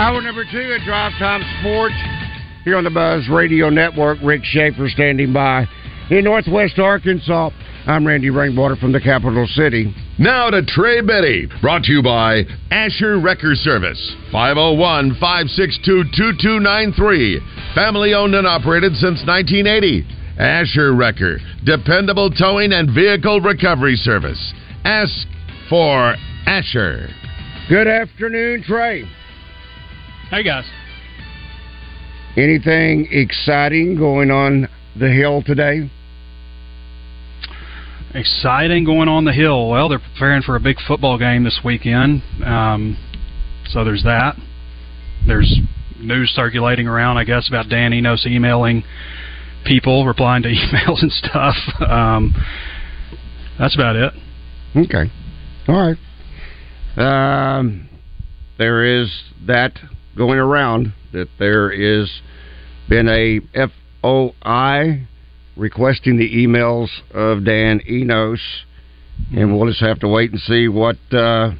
Hour number two at Drive Time Sports here on the Buzz Radio Network. Rick Shaeffer standing by in Northwest Arkansas. I'm Randy Rainwater from the capital city. Now to Trey Biddy, brought to you by Asher Wrecker Service, 501 562 2293. Family owned and operated since 1980. Asher Wrecker, dependable towing and vehicle recovery service. Ask for Asher. Good afternoon, Trey. Hey guys. Anything exciting going on the hill today? Exciting going on the hill. Well, they're preparing for a big football game this weekend. Um, so there's that. There's news circulating around, I guess, about Dan Enos emailing people, replying to emails and stuff. Um, that's about it. Okay. All right. Um, there is that going around that there is been a FOI requesting the emails of Dan Enos, and we'll just have to wait and see what uh,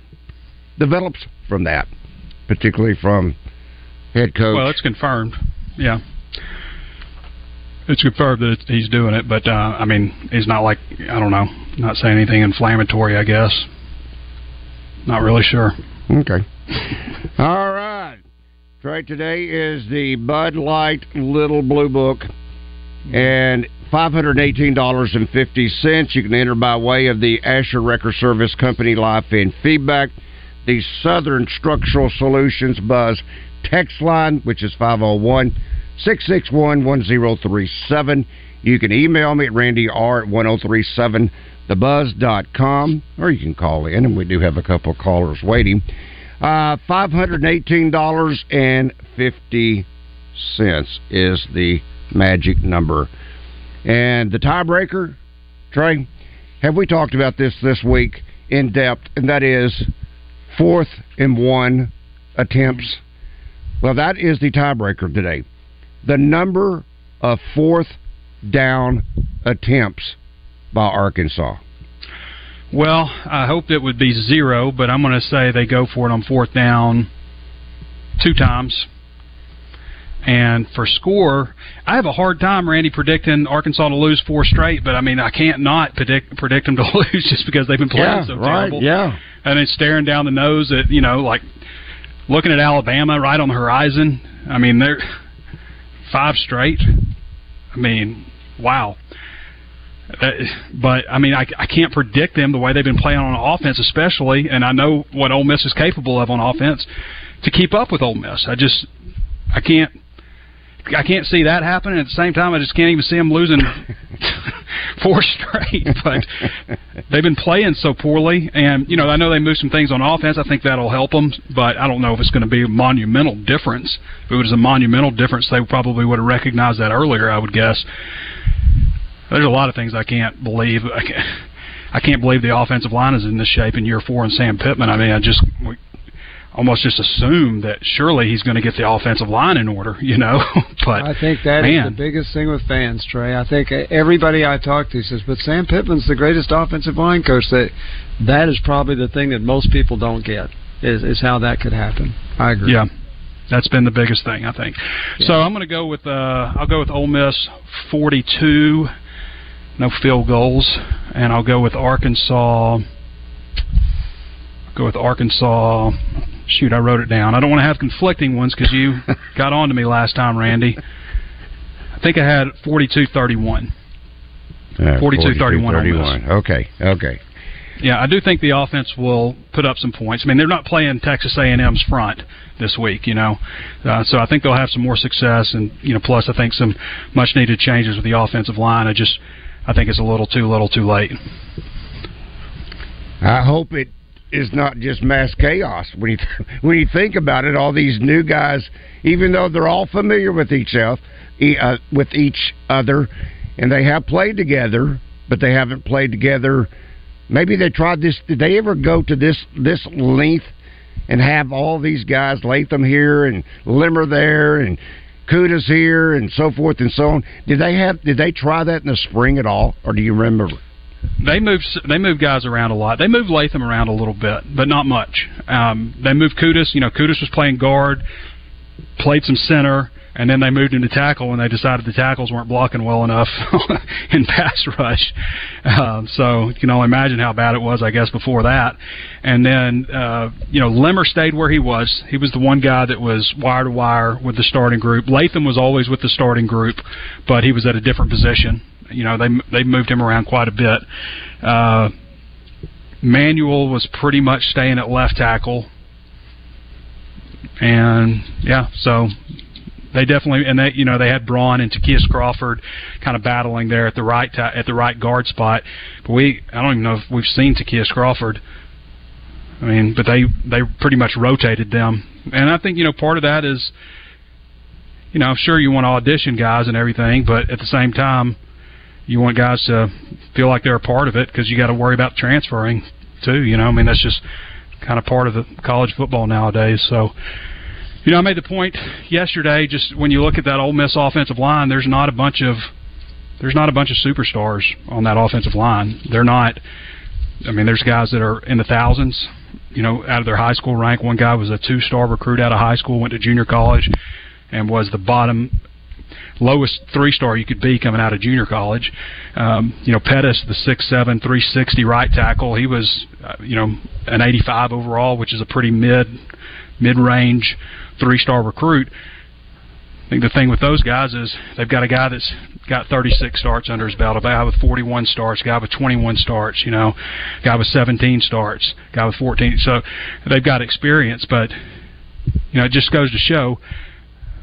develops from that, particularly from head coach. Well, it's confirmed. Yeah. It's confirmed that he's doing it, but uh, I mean, he's not like I don't know, not saying anything inflammatory. I guess. Not really sure. Okay. All right. Trey, today is the Bud Light Little Blue Book, and five hundred eighteen dollars and fifty cents. You can enter by way of the Asher Wrecker Service Company Life in Feedback, the Southern Structural Solutions Buzz text line, which is 501 661 1037. You can email me at randyr at 1037 thebuzz.com, or you can call in, and we do have a couple of callers waiting. Uh, $518.50 is the magic number. And the tiebreaker, Trey, have we talked about this this week in depth? And that is fourth and one attempts. Well, that is the tiebreaker today. The number of fourth down attempts by Arkansas. Well, I hoped it would be zero, but I'm going to say they go for it on fourth down two times. And for score, I have a hard time, Randy, predicting Arkansas to lose four straight. But I mean, I can't not predict predict them to lose just because they've been playing Yeah, so right, terrible. yeah. and it's staring down the nose at you know, like looking at Alabama right on the horizon. I mean, they're five straight. I mean, wow. Uh, but I mean, I, I can't predict them the way they've been playing on offense, especially, and I know what Ole Miss is capable of on offense to keep up with Ole Miss. I just, I can't, I can't see that happening. At the same time, I just can't even see them losing four straight. But they've been playing so poorly, and you know, I know they moved some things on offense. I think that'll help them, but I don't know if it's going to be a monumental difference. If it was a monumental difference, they probably would have recognized that earlier. I would guess. There's a lot of things I can't believe. I can't, I can't believe the offensive line is in this shape in year four and Sam Pittman. I mean, I just we almost just assume that surely he's going to get the offensive line in order, you know. but I think that is man, the biggest thing with fans, Trey. I think everybody I talk to says, "But Sam Pittman's the greatest offensive line coach." That that is probably the thing that most people don't get is is how that could happen. I agree. Yeah. That's been the biggest thing, I think. So I'm going to go with uh, I'll go with Ole Miss 42, no field goals, and I'll go with Arkansas. Go with Arkansas. Shoot, I wrote it down. I don't want to have conflicting ones because you got on to me last time, Randy. I think I had 42-31. Uh, 42-31 Ole 41. Okay, okay. Yeah, I do think the offense will put up some points. I mean, they're not playing Texas A&M's front this week, you know, uh, so I think they'll have some more success, and you know, plus I think some much needed changes with the offensive line. I just, I think it's a little too little, too late. I hope it is not just mass chaos when you when you think about it. All these new guys, even though they're all familiar with each other, uh, with each other, and they have played together, but they haven't played together Maybe they tried this. Did they ever go to this this length and have all these guys, Latham here and Limmer there and Kutas here and so forth and so on? Did they have? Did they try that in the spring at all, or do you remember? They moved they moved guys around a lot. They moved Latham around a little bit, but not much. Um, they moved Kutas. You know, Kutas was playing guard, played some center and then they moved into tackle when they decided the tackles weren't blocking well enough in pass rush. Um, so you can only imagine how bad it was, I guess, before that. And then uh, you know Limmer stayed where he was. He was the one guy that was wire to wire with the starting group. Latham was always with the starting group, but he was at a different position. You know they they moved him around quite a bit. Uh, Manuel was pretty much staying at left tackle and yeah, so they definitely and they you know they had Braun and Ty'Kieast Crawford kind of battling there at the right ta- at the right guard spot. But we I don't even know if we've seen Ty'Kieast Crawford. I mean, but they they pretty much rotated them, and I think you know part of that is, you know, I'm sure you want to audition guys and everything, but at the same time, you want guys to feel like they're a part of it because you got to worry about transferring too. You know, I mean that's just kind of part of the college football nowadays. So you know, I made the point yesterday. Just when you look at that Ole Miss offensive line, there's not a bunch of there's not a bunch of superstars on that offensive line. They're not. I mean, there's guys that are in the thousands. You know, out of their high school rank. One guy was a two-star recruit out of high school, went to junior college, and was the bottom lowest three star you could be coming out of junior college. Um, you know, Pettus, the six seven, three sixty right tackle, he was, uh, you know, an 85 overall, which is a pretty mid mid range three star recruit. I think the thing with those guys is they've got a guy that's got 36 starts under his belt, a guy with 41 starts, a guy with 21 starts, you know, a guy with 17 starts, a guy with 14. So they've got experience, but you know, it just goes to show,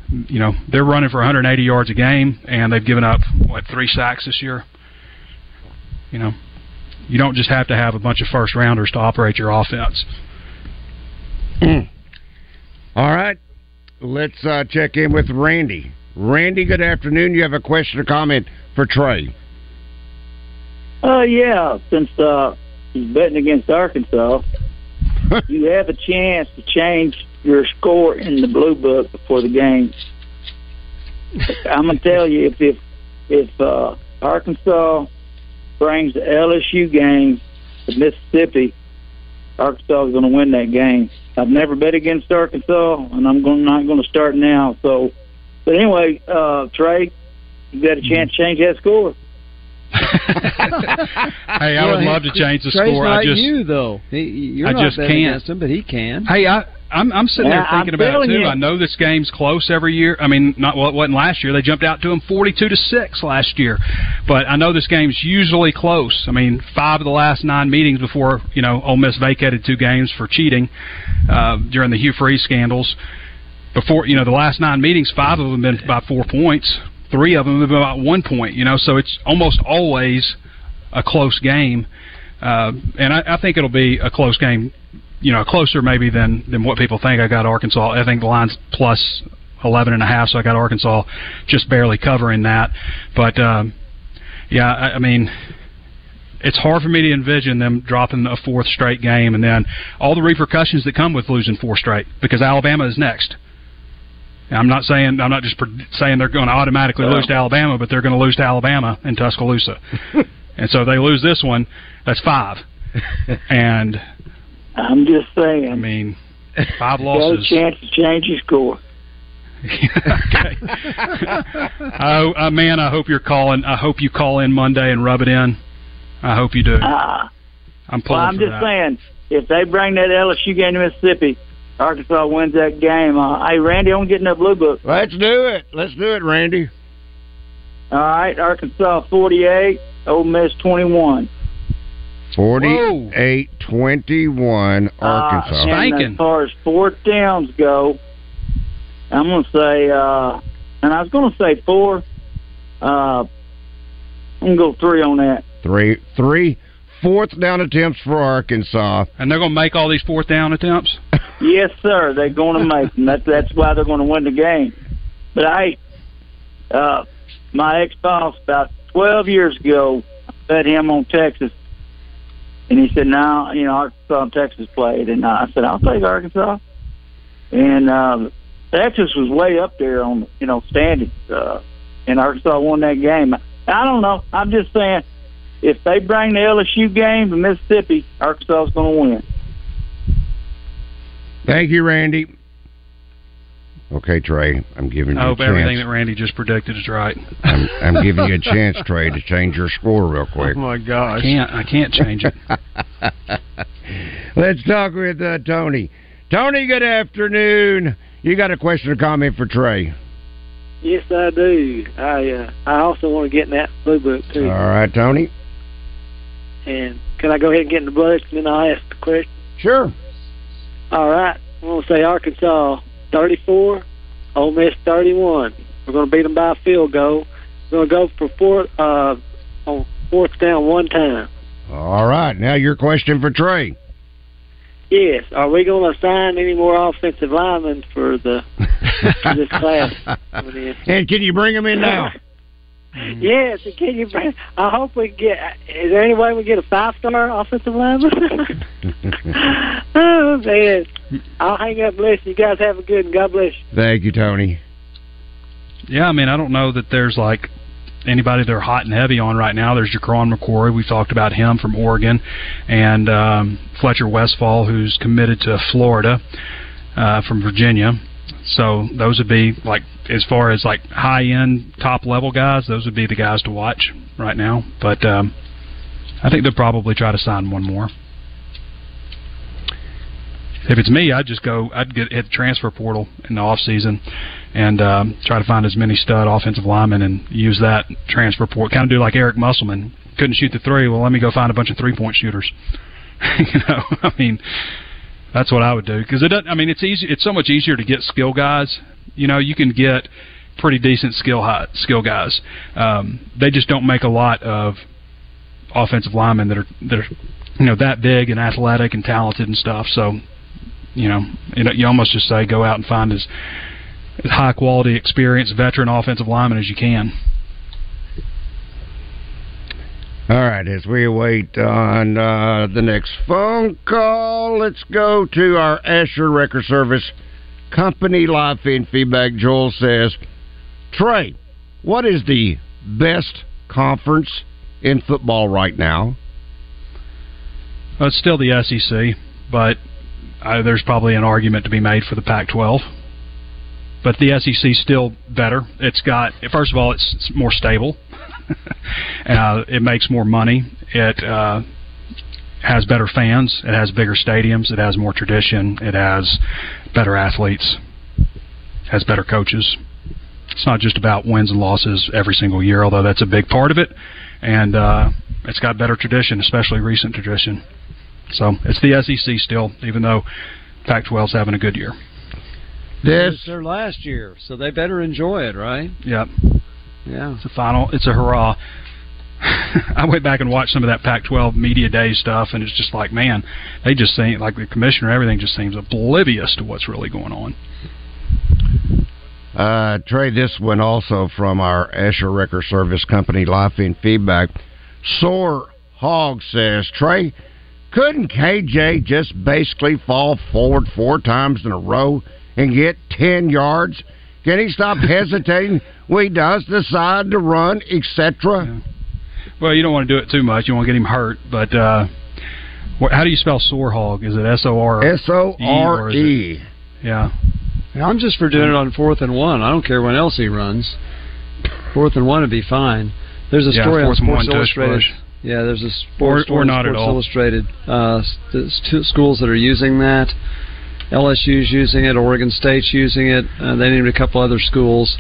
you know, they're running for 180 yards a game, and they've given up what three sacks this year. You know, you don't just have to have a bunch of first rounders to operate your offense. Hmm. All right. Let's uh, check in with Randy. Randy, good afternoon. You have a question or comment for Trey? Uh, yeah. Since uh, he's betting against Arkansas, you have a chance to change your score in the blue book before the game. I'm gonna tell you if if if uh, Arkansas brings the LSU game to Mississippi, Arkansas is going to win that game. I've never bet against Arkansas, and I'm going, not going to start now. So, but anyway, uh, Trey, you got a chance to change that score. hey, I would love to change the Trey's score. Not I just you though. He, you're I not just can't. against him, but he can. Hey, I I'm I'm sitting there Yeah, thinking I'm about it too. you. I know this game's close every year. I mean, not well, it wasn't last year. They jumped out to them 42 to six last year, but I know this game's usually close. I mean, five of the last nine meetings before you know Ole Miss vacated two games for cheating uh, during the Hugh Freeze scandals. Before you know the last nine meetings, five of them been about four points. Three of them have been about one point. You know, so it's almost always a close game, uh, and I, I think it'll be a close game you know, closer maybe than than what people think. I got Arkansas. I think the line's plus eleven and a half, so I got Arkansas just barely covering that. But um, yeah, I, I mean, it's hard for me to envision them dropping a fourth straight game, and then all the repercussions that come with losing four straight because Alabama is next. I'm not saying I'm not just saying they're going to automatically lose to Alabama, but they're going to lose to Alabama in Tuscaloosa. and so if they lose this one, that's five. and I'm just saying. I mean, five you got a losses. chance to change your score. okay. oh, uh, man, I hope you're calling. I hope you call in Monday and rub it in. I hope you do. Ah, I'm pulling well, I'm for just that. saying. if they bring that LSU game to Mississippi, Arkansas wins that game. Uh, hey, Randy, I'm getting that blue book. Let's do it. Let's do it, Randy. All right, Arkansas 48, Ole Miss 21. 48 21 Arkansas. Uh, and as far as fourth downs go, I'm going to say, uh, and I was going to say four. Uh, I'm going to go three on that. Three, three fourth down attempts for Arkansas. And they're going to make all these fourth down attempts? yes, sir. They're going to make them. That, that's why they're going to win the game. But I, uh, my ex-boss, about 12 years ago, bet him on Texas. And he said, "Now, you know, Arkansas and Texas played." And I said, "I'll take Arkansas." And uh, Texas was way up there on, you know, standings. Uh, and Arkansas won that game. I don't know. I'm just saying if they bring the LSU game to Mississippi, Arkansas is going to win. Thank you, Randy. Okay, Trey, I'm giving you I hope a chance. everything that Randy just predicted is right. I'm, I'm giving you a chance, Trey, to change your score real quick. Oh my gosh! I can't. I can't change it. Let's talk with uh, Tony. Tony, good afternoon. You got a question or comment for Trey? Yes, I do. I uh, I also want to get in that blue book too. All right, Tony. And can I go ahead and get in the book and then I'll ask the question? Sure. All right. I'm going to say Arkansas 34, Ole Miss 31. We're going to beat them by a field goal. We're going to go for fourth uh, on fourth down one time. All right. Now your question for Trey. Yes. Are we going to sign any more offensive linemen for the for this class? And can you bring them in now? Yes, can you? bring- I hope we get. Is there any way we get a five star offensive lineman? man, I'll hang up. Bless you guys. Have a good and God bless you. Thank you, Tony. Yeah, I mean, I don't know that there's like anybody they're hot and heavy on right now. There's Jaquan McQuarrie. We've talked about him from Oregon, and um, Fletcher Westfall, who's committed to Florida uh, from Virginia. So those would be like as far as like high end top level guys. Those would be the guys to watch right now. But um, I think they'll probably try to sign one more. If it's me, I'd just go. I'd get hit the transfer portal in the off season and um, try to find as many stud offensive linemen and use that transfer portal. Kind of do like Eric Musselman. Couldn't shoot the three. Well, let me go find a bunch of three point shooters. you know, I mean, that's what I would do because it. Doesn't, I mean, it's easy. It's so much easier to get skill guys. You know, you can get pretty decent skill high, skill guys. Um, they just don't make a lot of offensive linemen that are that are you know that big and athletic and talented and stuff. So you know, you you almost just say go out and find as, as high quality, experienced veteran offensive lineman as you can. All right, as we await on uh, the next phone call, let's go to our Asher Wrecker Service company live feed feedback. Joel says, Trey, what is the best conference in football right now? Well, it's still the SEC, but uh, there's probably an argument to be made for the Pac-12. But the SEC's still better. It's got first of all, it's, it's more stable. uh, it makes more money. It uh, has better fans. It has bigger stadiums. It has more tradition. It has better athletes. It Has better coaches. It's not just about wins and losses every single year, although that's a big part of it. And uh, it's got better tradition, especially recent tradition. So it's the SEC still, even though Pac-12's having a good year. This was their last year, so they better enjoy it, right? Yep. Yeah. It's a final. It's a hurrah. I went back and watched some of that Pac-12 media day stuff, and it's just like, man, they just seem like the commissioner. Everything just seems oblivious to what's really going on. Uh, Trey, this one also from our Asher Wrecker Service Company live feed feedback. Sore Hog says, Trey, couldn't KJ just basically fall forward four times in a row and get 10 yards? Can he stop hesitating when he does decide to run, etc.? Yeah. Well, you don't want to do it too much. You want to get him hurt. But uh, wh- how do you spell sore hog? Is it S O R? S O R E. Yeah. I'm just for doing it on fourth and one. I don't care when else he runs. Fourth and one would be fine. There's a Yeah, story on Sports Illustrated. push. Yeah, there's a sports or, or not Sports at all. Illustrated uh, st- schools that are using that. LSU's using it. Oregon State's using it. Uh, they named a couple other schools.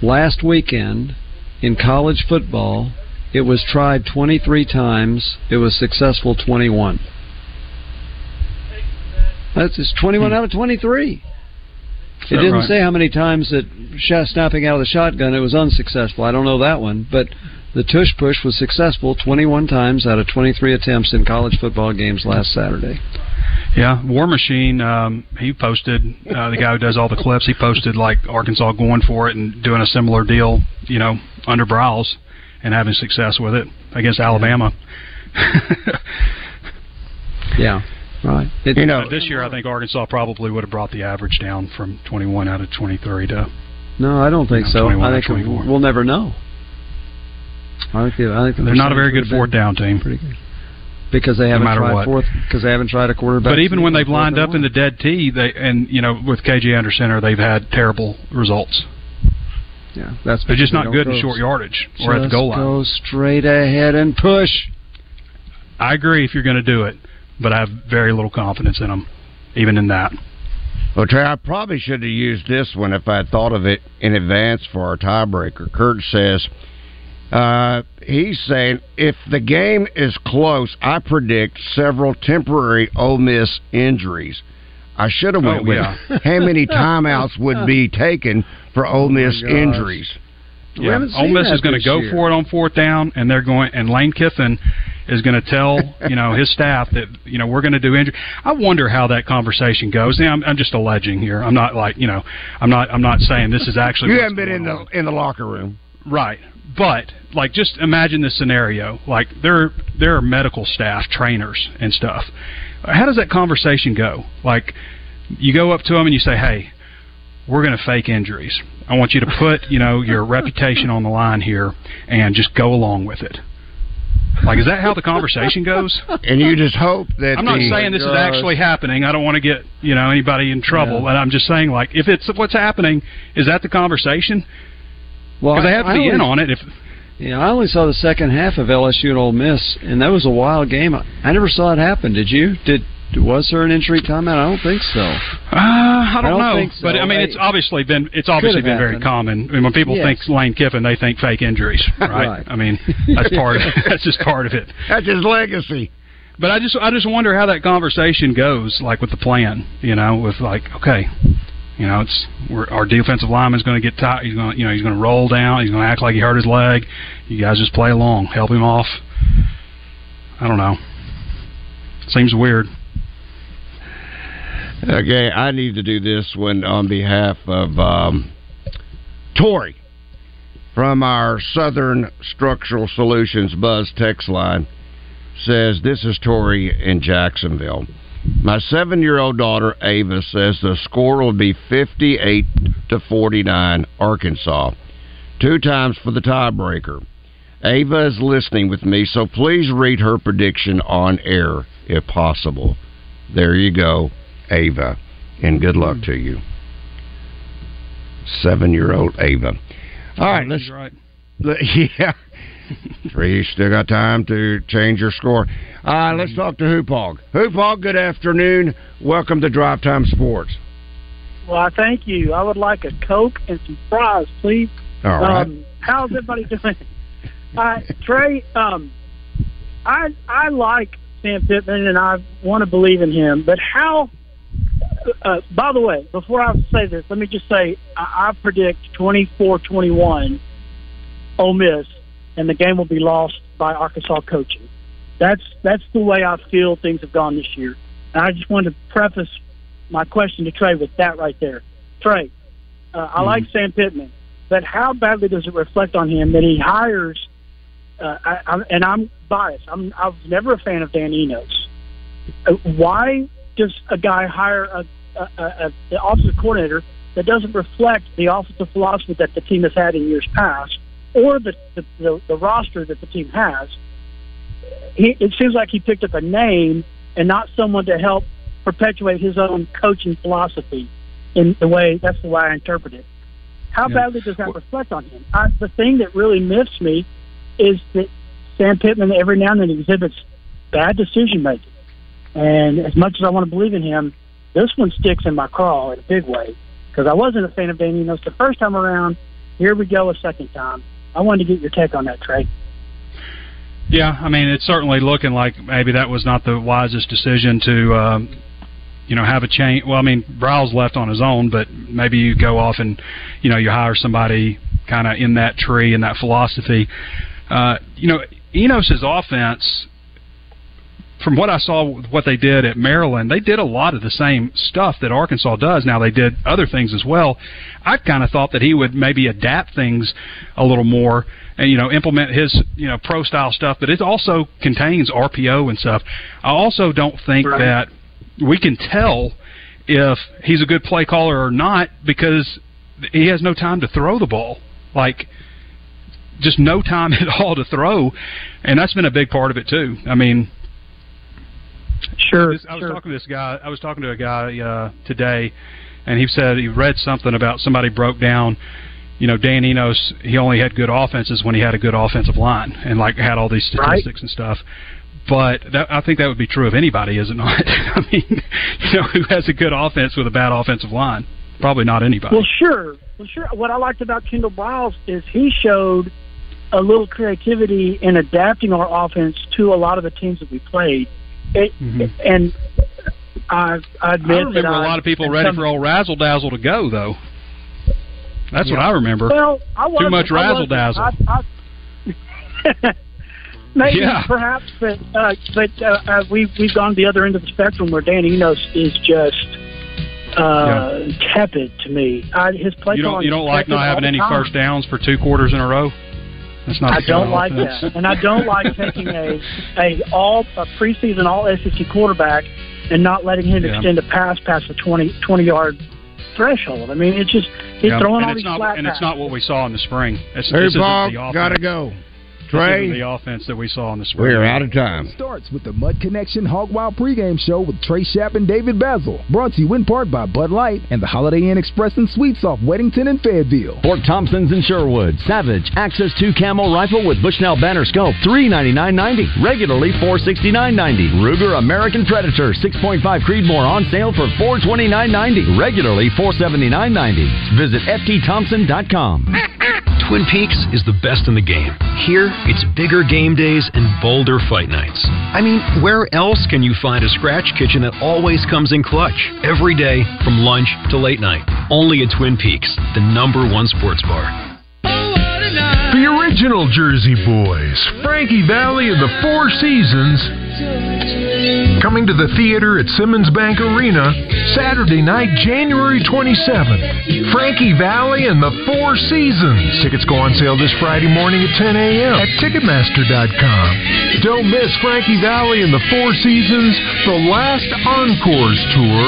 Last weekend in college football, it was tried 23 times. It was successful 21. That's just 21 out of 23. It didn't right? say how many times that sh- snapping out of the shotgun it was unsuccessful. I don't know that one, but the tush push was successful 21 times out of 23 attempts in college football games last Saturday. Yeah, War Machine. Um, he posted uh, the guy who does all the clips. He posted like Arkansas going for it and doing a similar deal, you know, under Briles and having success with it against Alabama. Yeah, right. It, You know, this year, I think Arkansas probably would have brought the average down from 21 out of 23 to. no, I don't think No, so. I think we'll never know. I think the, I think the They're not a very good fourth down team. Pretty good. Because they haven't matter tried what. fourth. Because they haven't tried a quarterback. But even when they've lined up in the dead tee, they and you know with KJ Anderson, they've had terrible results. yeah, that's They're just because not good don't in short yardage or at the goal line. Go straight ahead and push. I agree if you're going to do it, but I have very little confidence in them, even in that. Well, Trey, I probably should have used this one if I had thought of it in advance for our tiebreaker. Kurt says uh, he's saying if the game is close, I predict several temporary Ole Miss injuries. I should have went Oh, with yeah. how many timeouts would be taken for Ole Miss gosh. injuries. We Yeah, haven't Ole Miss that is going to go year. for it on fourth down, and they're going. And Lane Kiffin is going to tell you know his staff that you know we're going to do injury. I wonder how that conversation goes. Now, I'm, I'm just alleging here. I'm not like you know. I'm not. I'm not saying this is actually. You what's haven't been in going the in the locker room. Right. But like just imagine this scenario. Like there there are medical staff, trainers and stuff. How does that conversation go? Like you go up to them and you say, "Hey, we're going to fake injuries. I want you to put, you know, your reputation on the line here and just go along with it." Like is that how the conversation goes? And you just hope that I'm not the, saying this is gosh. actually happening. I don't want to get, you know, anybody in trouble, Yeah. but I'm just saying like if it's what's happening, is that the conversation? Well, Because they have to I be in on it if Yeah, I only saw the second half of LSU and Ole Miss, and that was a wild game. I, I never saw it happen. Did you? Did was there an injury timeout? I don't think so. Uh, I don't, don't know, think so. but I mean, I- it's obviously been it's obviously Could have been very common. I mean, when people Yes. think Lane Kiffin, they think fake injuries, right? Right. I mean, that's part of that's just part of it. that's his legacy. But I just I just wonder how that conversation goes, like with the plan, you know, with like okay, you know, it's our defensive lineman's going to get tight. He's going to you know he's going to roll down. He's going to act like he hurt his leg. You guys just play along, help him off. I don't know. Seems weird. Okay, I need to do this one on behalf of um, Tori from our Southern Structural Solutions Buzz text line. Says this is Tori in Jacksonville. My seven-year-old daughter Ava says the score will be fifty-eight to forty-nine, Arkansas. Two times for the tiebreaker. Ava is listening with me, so please read her prediction on air if possible. There you go, Ava, and good luck to you. Seven year old Ava. All right, let's. Right. Yeah. Three, still got time to change your score. Uh, let's talk to Hoopog. Hoopog, good afternoon. Welcome to Drive Time Sports. Well, I thank you. I would like a Coke and some fries, please. All right. Um, how's everybody doing? Uh, Trey, um, I I like Sam Pittman and I want to believe in him, but how? Uh, by the way, before I say this, let me just say I, I predict 24-21 Ole Miss, and the game will be lost by Arkansas coaching. That's that's the way I feel things have gone this year. And I just wanted to preface my question to Trey with that right there. Trey, uh, I like Sam Pittman, but how badly does it reflect on him that he hires? Uh, I, I'm, and I'm biased. I'm I was never a fan of Dan Enos. Uh, why does a guy hire a, a, a, a offensive coordinator that doesn't reflect the offensive philosophy that the team has had in years past, or the the, the, the roster that the team has? He, it seems like he picked up a name and not someone to help perpetuate his own coaching philosophy in the way that's the way I interpret it. How Yeah. badly does that reflect on him? I, the thing that really miffs me is that Sam Pittman every now and then exhibits bad decision making, and as much as I want to believe in him, this one sticks in my craw in a big way because I wasn't a fan of Dan Enos the first time around. Here we go a second time. I wanted to get your take on that, Trey. Yeah, I mean, it's certainly looking like maybe that was not the wisest decision to, um, you know, have a change. Well, I mean, Briles left on his own, but maybe you go off and, you know, you hire somebody kind of in that tree and that philosophy. Uh, you know, Enos's offense, from what I saw, what they did at Maryland, they did a lot of the same stuff that Arkansas does. Now they did other things as well. I kind of thought that he would maybe adapt things a little more and you know implement his you know pro style stuff, but it also contains RPO and stuff. I also don't think Right. that we can tell if he's a good play caller or not because he has no time to throw the ball. Like just no time at all to throw, and that's been a big part of it too. I mean, Sure, this, I was sure. talking to this guy. I was talking to a guy uh, today, and he said he read something about somebody broke down. You know, Dan Enos, he only had good offenses when he had a good offensive line, and like had all these statistics and stuff. But that, I think that would be true of anybody, is it not? I mean, you know, who has a good offense with a bad offensive line? Probably not anybody. Well, sure. Well, sure. What I liked about Kendall Briles is he showed a little creativity in adapting our offense to a lot of the teams that we played. It, Mhm. And I, I I admit remember that a I- lot of people ready some- for old razzle dazzle to go, though. That's what I remember. Well, I Too much razzle-dazzle. I- I- Maybe, Yeah. perhaps, but uh, but uh, uh, we've we've gone to the other end of the spectrum where Dan Enos is just uh, tepid to me. I, his play you don't you don't like not having any time. first downs for two quarters in a row. That's not. I don't like offense. that, and I don't like taking a a all a preseason all SEC quarterback and not letting him Yeah. extend a pass past the 20, 20 yard threshold. I mean, it's just he's Yeah, throwing and all these not, flat and it's not what we saw in the spring. It's, Hey, this isn't Bob, the gotta go. This Trey, the offense that we saw in the spring. we're out of time. Starts with the Mud Connection Hog Wild pregame show with Trey Shapp and David Bazzel. Brought to you in part by Bud Light and the Holiday Inn Express and Suites off Weddington and Fayetteville. Fort Thompson's in Sherwood. Savage Axis 2 Camel Rifle with Bushnell Banner Scope, $399.90. Regularly $469.90. Ruger American Predator 6.5 Creedmoor on sale for $429.90. Regularly $479.90. Visit ftthompson.com. Twin Peaks is the best in the game. Here, it's bigger game days and bolder fight nights. I mean, where else can you find a scratch kitchen that always comes in clutch? Every day, from lunch to late night. Only at Twin Peaks, the number one sports bar. The original Jersey Boys, Frankie Valli of the Four Seasons, coming to the theater at Simmons Bank Arena Saturday night, January 27th. Frankie Valli and the Four Seasons. Tickets go on sale this Friday morning at 10 a.m. at Ticketmaster.com. Don't miss Frankie Valli and the Four Seasons, the last Encores tour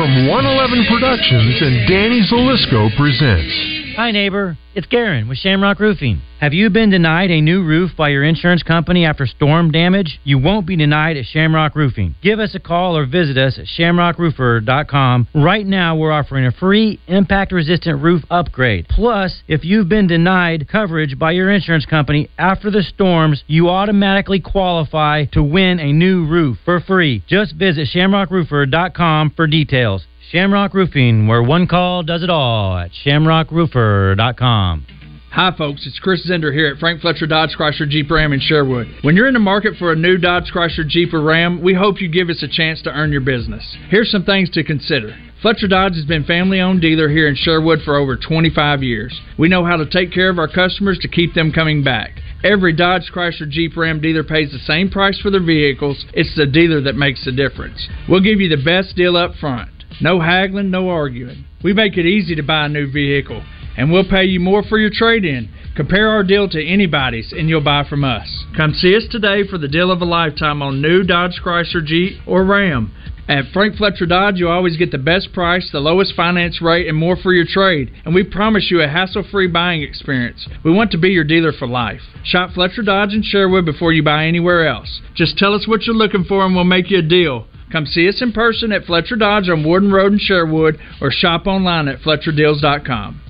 from 111 Productions and Danny Zelisko presents. Hi, neighbor. It's Garen with Shamrock Roofing. Have you been denied a new roof by your insurance company after storm damage? You won't be denied at Shamrock Roofing. Give us a call or visit us at shamrockroofer.com. Right now, we're offering a free impact resistant roof upgrade. Plus, if you've been denied coverage by your insurance company after the storms, you automatically qualify to win a new roof for free. Just visit shamrockroofer.com for details. Shamrock Roofing, where one call does it all at shamrockroofer.com. Hi, folks. It's Chris Zender here at Frank Fletcher Dodge Chrysler Jeep Ram in Sherwood. When you're in the market for a new Dodge Chrysler Jeep or Ram, we hope you give us a chance to earn your business. Here's some things to consider. Fletcher Dodge has been family owned dealer here in Sherwood for over 25 years. We know how to take care of our customers to keep them coming back. Every Dodge Chrysler Jeep Ram dealer pays the same price for their vehicles. It's the dealer that makes the difference. We'll give you the best deal up front. No haggling, no arguing. We make it easy to buy a new vehicle, and we'll pay you more for your trade in. Compare our deal to anybody's, and you'll buy from us. Come see us today for the deal of a lifetime on new Dodge Chrysler Jeep or Ram. At Frank Fletcher Dodge, you always get the best price, the lowest finance rate, and more for your trade. And we promise you a hassle free buying experience. We want to be your dealer for life. Shop Fletcher Dodge in Sherwood before you buy anywhere else. Just tell us what you're looking for, and we'll make you a deal. Come see us in person at Fletcher Dodge on Warden Road in Sherwood or shop online at FletcherDeals.com.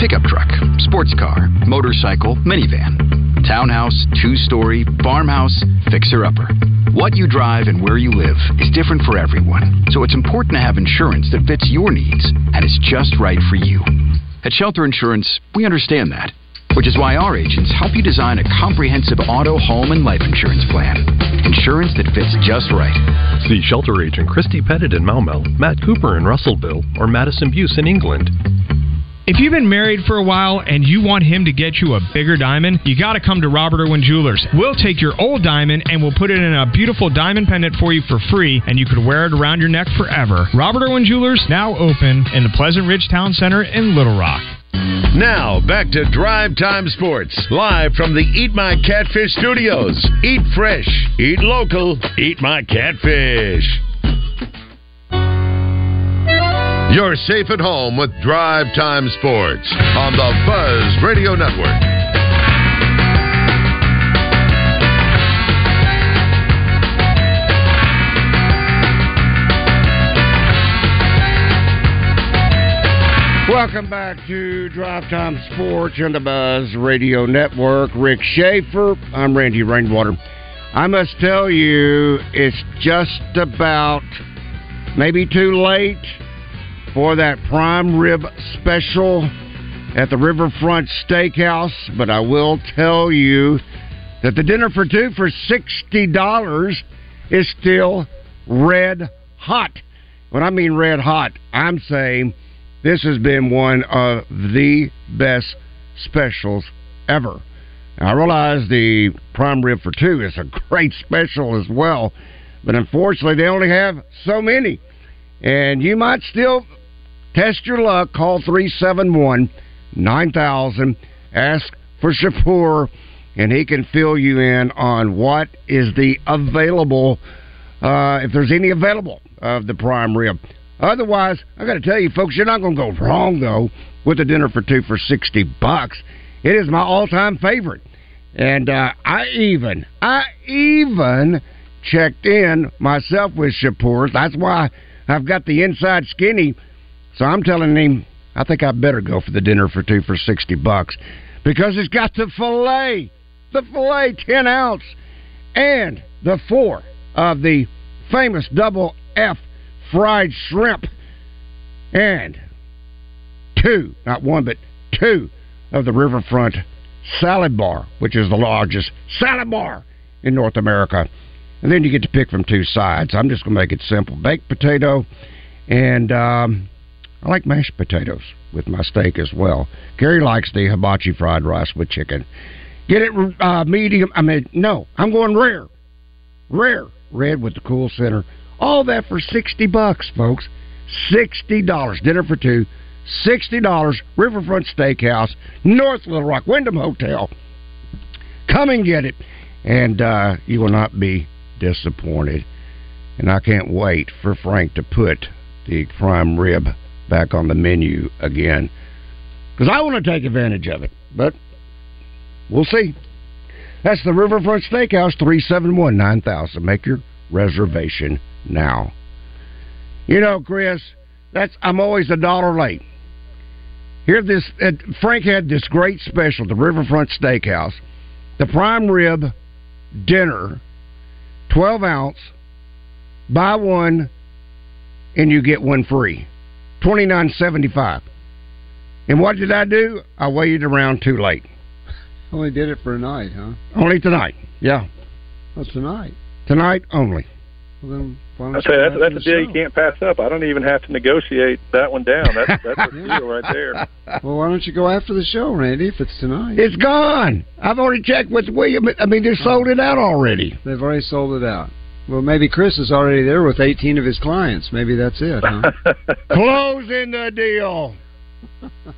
Pickup truck, sports car, motorcycle, minivan. Townhouse, two story, farmhouse, fixer upper. What you drive and where you live is different for everyone, so it's important to have insurance that fits your needs and is just right for you. At Shelter Insurance, we understand that, which is why our agents help you design a comprehensive auto, home, and life insurance plan. Insurance that fits just right. See shelter agent Christy Pettit in Maumelle, Matt Cooper in Russellville, or Madison Buse in England. If you've been married for a while and you want him to get you a bigger diamond, you got to come to Robert Irwin Jewelers. We'll take your old diamond and we'll put it in a beautiful diamond pendant for you for free, and you could wear it around your neck forever. Robert Irwin Jewelers now open in the Pleasant Ridge Town Center in Little Rock. Now, back to Drive Time Sports, live from the Eat My Catfish studios. Eat fresh, eat local, eat my catfish. You're safe at home with Drive Time Sports on the Buzz Radio Network. Welcome back to Drive Time Sports on the Buzz Radio Network. Rick Shaeffer. I'm Randy Rainwater. I must tell you, it's just about maybe too late for that prime rib special at the Riverfront Steakhouse, but I will tell you that the dinner for two for $60 is still red hot. When I mean red hot, I'm saying this has been one of the best specials ever. Now, I realize the prime rib for two is a great special as well, but unfortunately, they only have so many. And you might still test your luck. Call 371 9000. Ask for Shapur, and he can fill you in on what is the available, uh, if there's any available of the prime rib. Otherwise, I got to tell you, folks, you're not going to go wrong though with a dinner for two for sixty bucks. It is my all-time favorite, and uh, I even, I even checked in myself with Shapur. That's why I've got the inside skinny. So I'm telling him, I think I better go for the dinner for two for sixty bucks because it's got the fillet, the fillet ten ounce, and the four of the famous double F fried shrimp, and two, not one, but two of the Riverfront Salad Bar, which is the largest salad bar in North America. And then you get to pick from two sides. I'm just going to make it simple baked potato, and um, I like mashed potatoes with my steak as well. Gary likes the hibachi fried rice with chicken. Get it uh, medium. I mean, no, I'm going rare. Rare. Red with the cool center. All that for 60 bucks, folks. $60. Dinner for two. $60. Riverfront Steakhouse, North Little Rock, Wyndham Hotel. Come and get it. And uh, you will not be disappointed. And I can't wait for Frank to put the prime rib back on the menu again. Because I want to take advantage of it. But we'll see. That's the Riverfront Steakhouse, 371 9000. Make your reservation now. You know, Chris, that's I'm always a dollar late. Here, this uh, Frank had this great special, the Riverfront Steakhouse, the prime rib dinner, twelve ounce, buy one, and you get one free, twenty nine seventy five. And what did I do? I waited around too late. Only did it for a night, huh? Only tonight. Yeah. What's tonight? Tonight only. Well, then why don't tell you, you that's, go that's a deal you can't pass up. I don't even have to negotiate that one down. That's that's a deal right there. Well, why don't you go after the show, Randy? If it's tonight, It's gone. I've already checked with William. I mean, they oh. sold it out already. they've already sold it out. Well, maybe Chris is already there with 18 of his clients. Maybe that's it, huh? Closing the deal.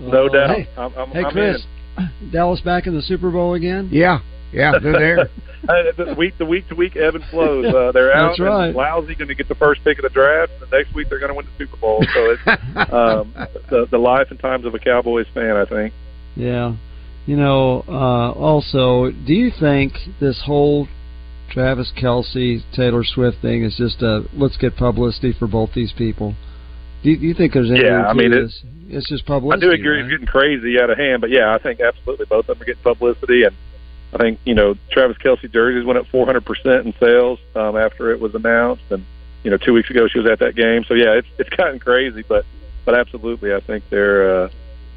No Oh, doubt. Hey, I'm, I'm, hey I'm Chris, Dallas back in the Super Bowl again? Yeah, yeah, they're there. Uh, the week the week to week ebb and flows. Uh, they're out. That's right. Lousy going to get the first pick of the draft. The next week they're going to win the Super Bowl. So it's um, the the life and times of a Cowboys fan. I think. Yeah. You know, uh, also, do you think this whole Travis Kelce, Taylor Swift thing is just a let's get publicity for both these people? Do you, do you think there's anything Yeah, I mean, it- this? It's just publicity. I do agree right? it's getting crazy out of hand, but yeah, I think absolutely both of them are getting publicity, and I think you know Travis Kelce jerseys went up 400 percent in sales um, after it was announced, and you know two weeks ago she was at that game, so yeah, it's it's gotten crazy, but but absolutely, I think they're uh,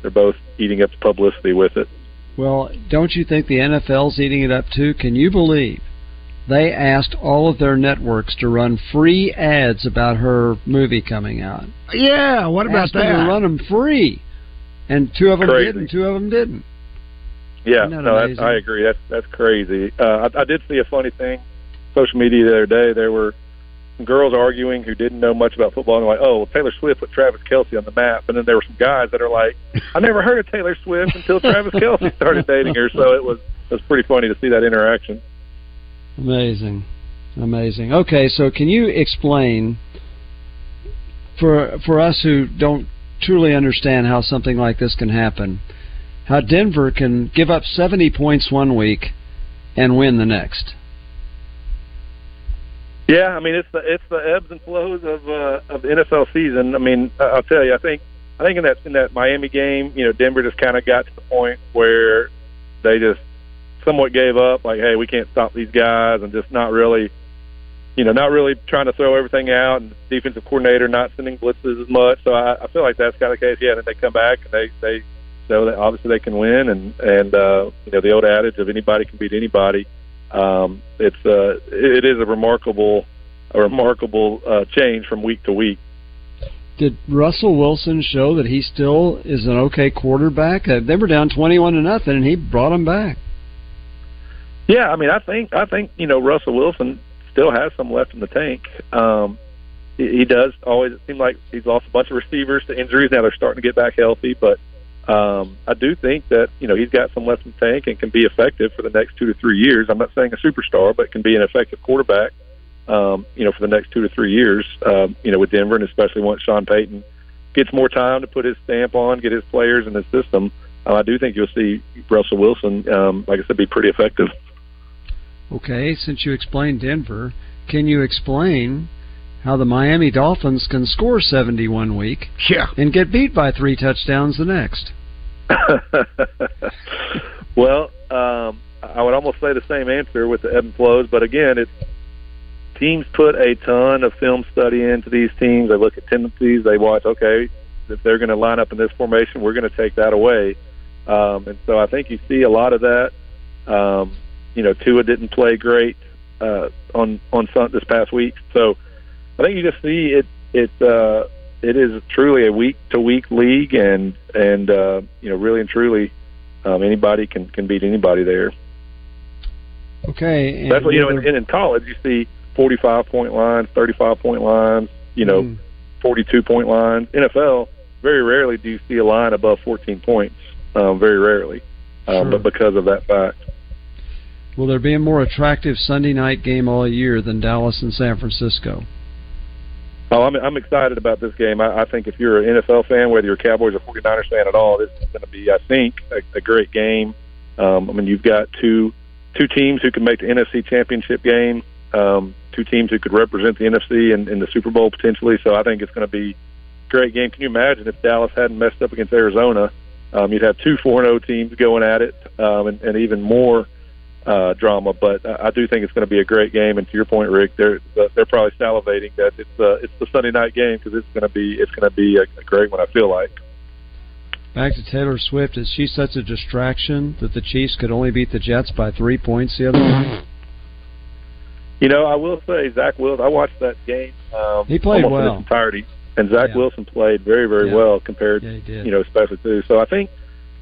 they're both eating up the publicity with it. Well, don't you think the NFL's eating it up too? Can you believe they asked all of their networks to run free ads about her movie coming out? Yeah, what about asked them that? to run them free, and two of them Crazy. did, and two of them didn't. Yeah, Isn't that no, that's. I agree. That's that's crazy. Uh, I, I did see a funny thing, social media the other day. There were girls arguing who didn't know much about football, and they're like, "Oh, well, Taylor Swift put Travis Kelce on the map," and then there were some guys that are like, "I never heard of Taylor Swift until Travis Kelce started dating her." So it was it was pretty funny to see that interaction. Amazing, amazing. Okay, so can you explain for for us who don't truly understand how something like this can happen, how Denver can give up seventy points one week and win the next? Yeah, I mean it's the it's the ebbs and flows of uh, of the NFL season. I mean, I'll tell you, I think I think in that in that Miami game, you know, Denver just kind of got to the point where they just somewhat gave up. Like, hey, we can't stop these guys, and just not really, you know, not really trying to throw everything out, and defensive coordinator not sending blitzes as much. So I, I feel like that's kind of the case. Yeah, then they come back and they they show that obviously they can win, and and uh, you know the old adage of anybody can beat anybody. Um, it's uh, it, it is a remarkable a remarkable uh, change from week to week. Did Russell Wilson show that he still is an okay quarterback? Uh, they were down twenty-one to nothing, and he brought them back. Yeah, I mean, I think I think you know Russell Wilson still has some left in the tank. Um, he, he does always. It seems like he's lost a bunch of receivers to injuries. Now they're starting to get back healthy, but um, I do think that you know he's got some left in the tank and can be effective for the next two to three years. I'm not saying a superstar, but can be an effective quarterback. Um, you know, for the next two to three years. Um, you know, with Denver, and especially once Sean Payton gets more time to put his stamp on, get his players in his system. Uh, I do think you'll see Russell Wilson, um, like I said, be pretty effective. Okay, since you explained Denver, can you explain how the Miami Dolphins can score 70 one week yeah. and get beat by three touchdowns the next? well, um, I would almost say the same answer with the ebb and flows, but again, it's teams put a ton of film study into these teams. They look at tendencies. They watch, okay, if they're going to line up in this formation, we're going to take that away. Um, and so I think you see a lot of that. Um, you know, Tua didn't play great uh, on on Sun this past week, so I think you just see it. It uh, it is truly a week to week league, and and uh, you know, really and truly, um, anybody can can beat anybody there. Okay, That's what you know. In, in college, you see forty-five point lines, thirty-five point lines, you know, Mm. forty-two point lines. NFL, very rarely do you see a line above fourteen points. Um, very rarely, um, Sure. but because of that fact. Will there be a more attractive Sunday night game all year than Dallas and San Francisco? Oh, I'm I'm excited about this game. I, I think if you're an NFL fan, whether you're a Cowboys or 49ers fan at all, this is going to be, I think, a, a great game. Um, I mean, you've got two two teams who can make the NFC Championship game, um, two teams who could represent the NFC in, in the Super Bowl potentially. So I think it's going to be a great game. Can you imagine if Dallas hadn't messed up against Arizona? Um, you'd have two 4-0 teams going at it, um, and, and even more uh, drama. But uh, I do think it's going to be a great game. And to your point, Rick, they're they're probably salivating that it's uh, it's the Sunday night game because it's going to be it's going to be a, a great one. I feel like. Back to Taylor Swift, is she such a distraction that the Chiefs could only beat the Jets by three points the other night? You know, I will say Zach Wilson. I watched that game. Um, He played almost in well. its entirety, and Zach Yeah. Wilson played very, very Yeah. well compared, Yeah, you know, especially too. So I think,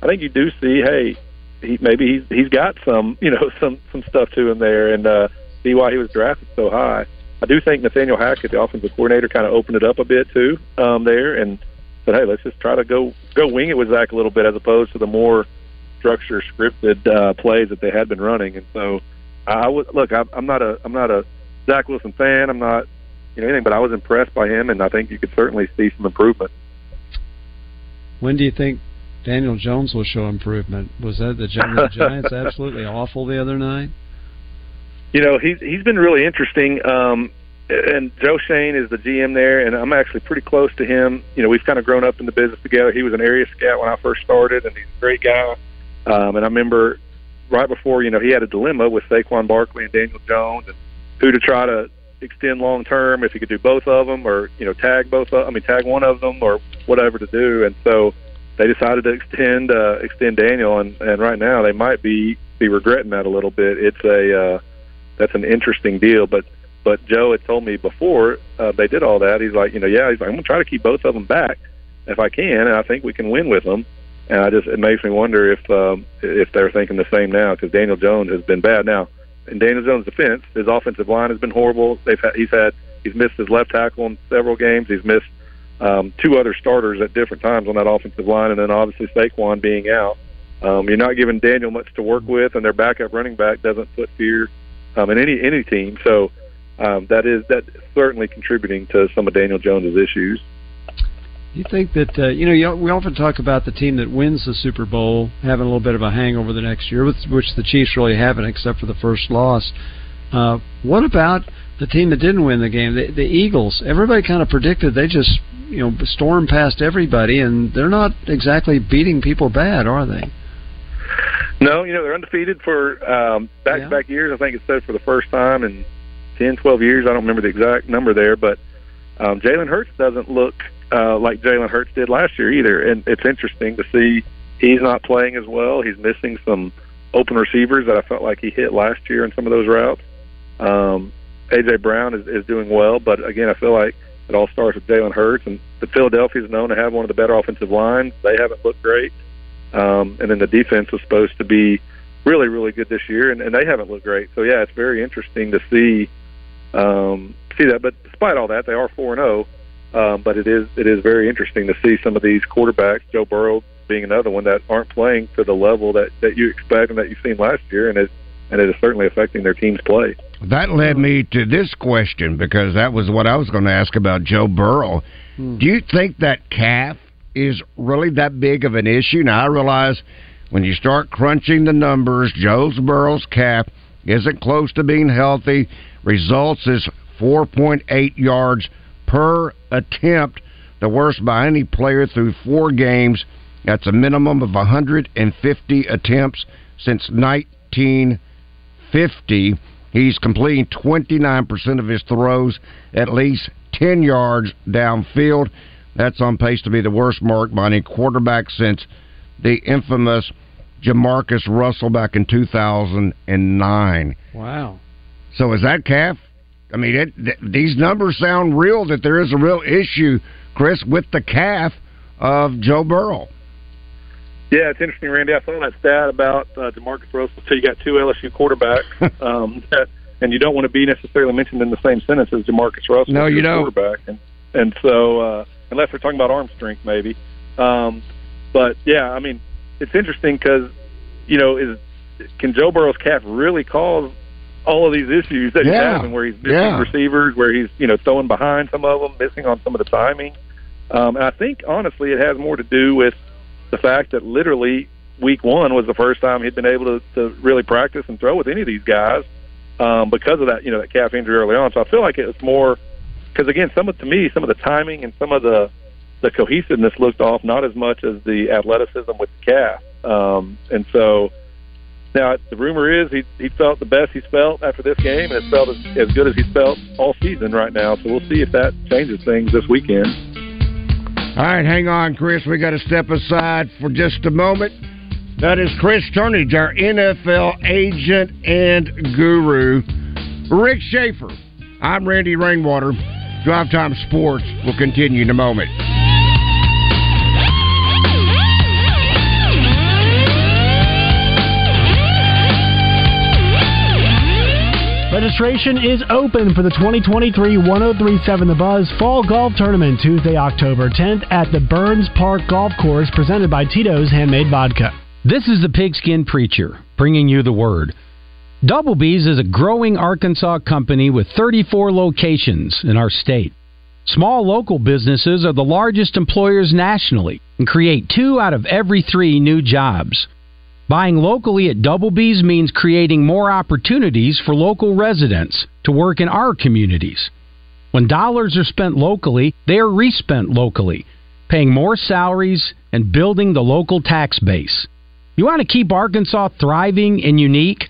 I think you do see, hey, he maybe he's he's got some, you know, some some stuff to him there, and uh, see why he was drafted so high. I do think Nathaniel Hackett, the offensive coordinator, kind of opened it up a bit too um, there, and said, hey, let's just try to go go wing it with Zach a little bit as opposed to the more structure scripted uh, plays that they had been running. And so I would look. I, I'm not a I'm not a Zach Wilson fan. I'm not you know anything, but I was impressed by him, and I think you could certainly see some improvement. When do you think Daniel Jones will show improvement? Was that the, the Giants absolutely awful the other night? You know, he's he's been really interesting. Um, and Joe Schoen is the GM there, and I'm actually pretty close to him. You know, we've kind of grown up in the business together. He was an area scout when I first started, and he's a great guy. Um, and I remember right before, you know, he had a dilemma with Saquon Barkley and Daniel Jones, and who to try to extend long term, if he could do both of them, or you know, tag both. Of, I mean, tag one of them, or whatever to do. And so they decided to extend uh, extend Daniel, and and right now they might be be regretting that a little bit. It's a uh, that's an interesting deal, but but Joe had told me before uh, they did all that. He's like, you know, yeah, he's like, I'm gonna try to keep both of them back if I can, and I think we can win with them. And I just it makes me wonder if um, if they're thinking the same now because Daniel Jones has been bad. Now, in Daniel Jones' defense, his offensive line has been horrible. They've had, he's had he's missed his left tackle in several games. He's missed um, two other starters at different times on that offensive line, and then obviously Saquon being out. Um, you're not giving Daniel much to work with, and their backup running back doesn't put fear um, in any any team. So um, that is that certainly contributing to some of Daniel Jones's issues. You think that uh, you know you, we often talk about the team that wins the Super Bowl having a little bit of a hangover the next year, which the Chiefs really haven't, except for the first loss. Uh, what about the team that didn't win the game, the, the Eagles? Everybody kind of predicted they just you know storm past everybody, and they're not exactly beating people bad, are they? No, you know they're undefeated for um, back-to-back years. I think it said for the first time in 10, 12 years. I don't remember the exact number there, but um, Jalen Hurts doesn't look uh, like Jalen Hurts did last year either. And it's interesting to see he's not playing as well. He's missing some open receivers that I felt like he hit last year in some of those routes. Um, AJ Brown is, is doing well, but again, I feel like it all starts with Jalen Hurts. And the Philadelphia is known to have one of the better offensive lines. They haven't looked great. Um, and then the defense was supposed to be really, really good this year, and, and they haven't looked great. So yeah, it's very interesting to see um, see that. But despite all that, they are four and zero. Oh. Um, but it is it is very interesting to see some of these quarterbacks, Joe Burrow being another one that aren't playing to the level that that you expect and that you've seen last year, and it and it is certainly affecting their team's play. That led me to this question because that was what I was going to ask about Joe Burrow. Hmm. Do you think that calf is really that big of an issue? Now I realize when you start crunching the numbers, Joe Burrow's calf isn't close to being healthy. Results is 4.8 yards per attempt, the worst by any player through four games. That's a minimum of 150 attempts since 1950. He's completing 29% of his throws at least 10 yards downfield. That's on pace to be the worst mark by any quarterback since the infamous Jamarcus Russell back in 2009. Wow. So is that calf? I mean, it, th- these numbers sound real. That there is a real issue, Chris, with the calf of Joe Burrow. Yeah, it's interesting, Randy. I saw that stat about uh, Jamarcus Russell. So you got two LSU quarterbacks, um, and you don't want to be necessarily mentioned in the same sentence as Jamarcus Russell. No, you don't. Quarterback, and and so uh, unless we're talking about arm strength, maybe. Um, but yeah, I mean, it's interesting because you know, is can Joe Burrow's calf really cause all of these issues that yeah. he's having, where he's missing yeah. receivers, where he's you know throwing behind some of them, missing on some of the timing. Um, and I think honestly, it has more to do with the fact that literally week one was the first time he'd been able to, to really practice and throw with any of these guys um, because of that you know that calf injury early on. So I feel like it was more because again, some of to me, some of the timing and some of the the cohesiveness looked off, not as much as the athleticism with the calf. Um, and so now the rumor is he he felt the best he's felt after this game, and it's felt as, as good as he's felt all season right now. So we'll see if that changes things this weekend. All right, hang on, Chris. We got to step aside for just a moment. That is Chris Turnage, our NFL agent and guru. Rick Shaeffer. I'm Randy Rainwater. Drive Time Sports will continue in a moment. Registration is open for the 2023 1037 The Buzz Fall Golf Tournament Tuesday, October 10th at the Burns Park Golf Course, presented by Tito's Handmade Vodka. This is the Pigskin Preacher, bringing you the word. Double B's is a growing Arkansas company with 34 locations in our state. Small local businesses are the largest employers nationally and create two out of every three new jobs. Buying locally at Double B's means creating more opportunities for local residents to work in our communities. When dollars are spent locally, they are respent locally, paying more salaries and building the local tax base. You want to keep Arkansas thriving and unique?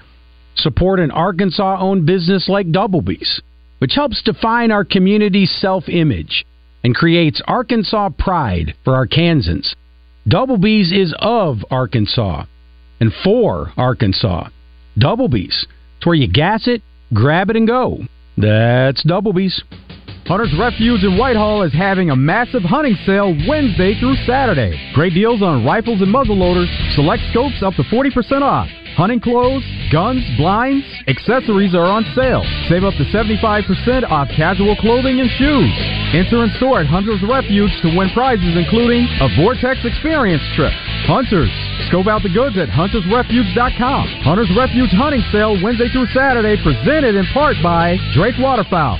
Support an Arkansas owned business like Double B's, which helps define our community's self image and creates Arkansas pride for Arkansans. Double B's is of Arkansas and for Arkansas. Double B's. It's where you gas it, grab it, and go. That's Double B's. Hunter's Refuge in Whitehall is having a massive hunting sale Wednesday through Saturday. Great deals on rifles and muzzleloaders, select scopes up to 40% off. Hunting clothes, guns, blinds, accessories are on sale. Save up to 75% off casual clothing and shoes. Enter in store at Hunter's Refuge to win prizes including a Vortex Experience trip. Hunters, scope out the goods at huntersrefuge.com. Hunter's Refuge Hunting Sale Wednesday through Saturday presented in part by Drake Waterfowl.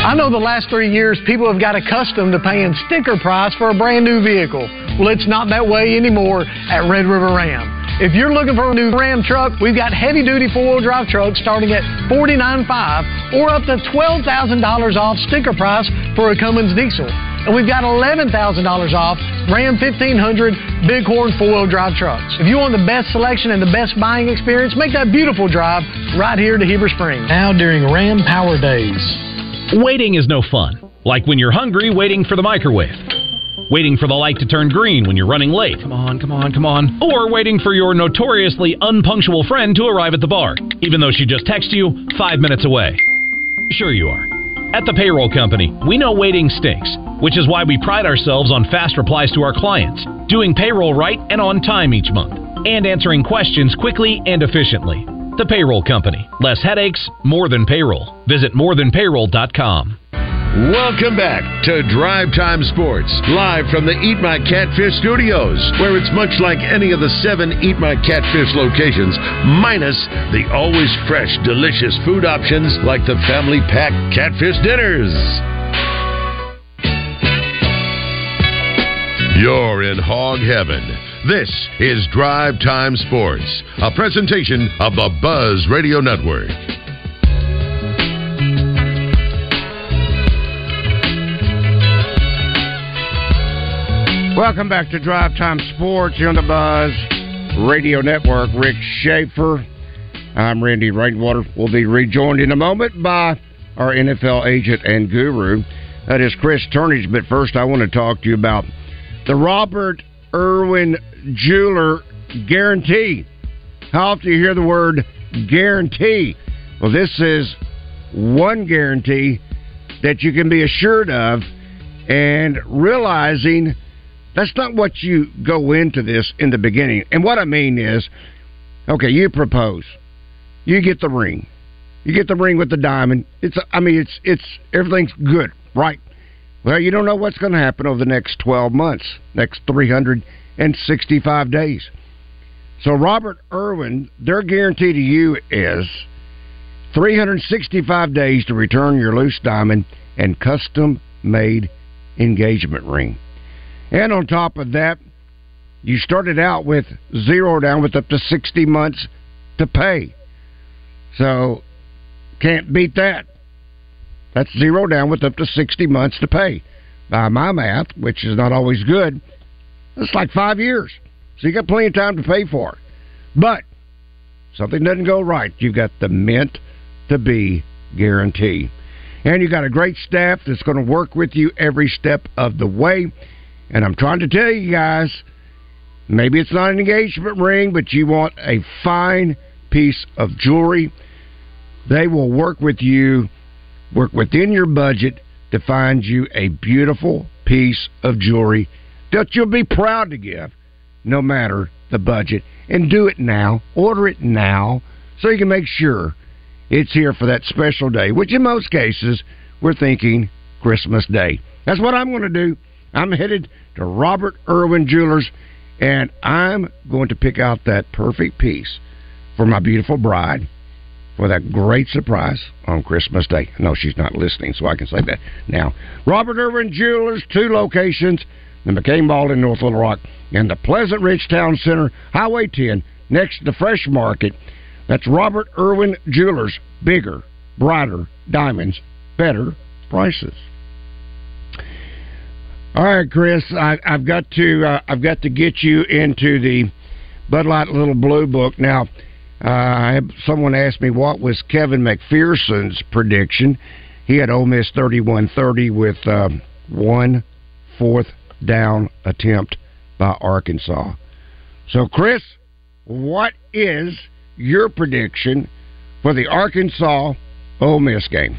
I know the last three years people have got accustomed to paying sticker price for a brand new vehicle. Well, it's not that way anymore at Red River Ram. If you're looking for a new Ram truck, we've got heavy duty four wheel drive trucks starting at $49.5 or up to $12,000 off sticker price for a Cummins diesel. And we've got $11,000 off Ram 1500 Bighorn four wheel drive trucks. If you want the best selection and the best buying experience, make that beautiful drive right here to Heber Springs. Now during Ram Power Days. Waiting is no fun. Like when you're hungry, waiting for the microwave. Waiting for the light to turn green when you're running late. Come on, come on, come on. Or waiting for your notoriously unpunctual friend to arrive at the bar, even though she just texted you five minutes away. Sure, you are. At the payroll company, we know waiting stinks, which is why we pride ourselves on fast replies to our clients, doing payroll right and on time each month, and answering questions quickly and efficiently. The Payroll Company. Less headaches, more than payroll. Visit morethanpayroll.com. Welcome back to Drive Time Sports, live from the Eat My Catfish studios, where it's much like any of the seven Eat My Catfish locations, minus the always fresh, delicious food options like the family pack catfish dinners. You're in hog heaven. This is Drive Time Sports, a presentation of the Buzz Radio Network. Welcome back to Drive Time Sports on the Buzz Radio Network. Rick Shaeffer. I'm Randy Rainwater. We'll be rejoined in a moment by our NFL agent and guru. That is Chris Turnage. But first, I want to talk to you about the Robert Irwin Jeweler Guarantee. How often do you hear the word guarantee? Well, this is one guarantee that you can be assured of and realizing that's not what you go into this in the beginning. And what I mean is, okay, you propose, you get the ring, you get the ring with the diamond. It's, I mean, it's it's everything's good, right? Well, you don't know what's going to happen over the next twelve months, next three hundred and sixty-five days. So, Robert Irwin, their guarantee to you is 365 days to return your loose diamond and custom made engagement ring. And on top of that, you started out with zero down with up to 60 months to pay. So, can't beat that. That's zero down with up to 60 months to pay. By my math, which is not always good, that's like five years. So you got plenty of time to pay for it. But something doesn't go right. You've got the meant to be guarantee. And you've got a great staff that's going to work with you every step of the way. And I'm trying to tell you guys, maybe it's not an engagement ring, but you want a fine piece of jewelry. They will work with you, work within your budget to find you a beautiful piece of jewelry that you'll be proud to give, no matter the budget. And do it now. Order it now so you can make sure it's here for that special day, which in most cases we're thinking Christmas Day. That's what I'm going to do. I'm headed to Robert Irwin Jewelers, and I'm going to pick out that perfect piece for my beautiful bride for a great surprise on Christmas Day. No, she's not listening, so I can say that now. Robert Irwin Jewelers, two locations, the McCain Mall in North Little Rock, and the Pleasant Ridge Town Center, Highway 10, next to the Fresh Market. That's Robert Irwin Jewelers. Bigger, brighter diamonds, better prices. All right, Chris, I, have got to uh, I've got to get you into the Bud Light Little Blue Book now. Uh, someone asked me what was Kevin McPherson's prediction. He had Ole Miss thirty-one thirty with uh, one fourth down attempt by Arkansas. So, Chris, what is your prediction for the Arkansas Ole Miss game?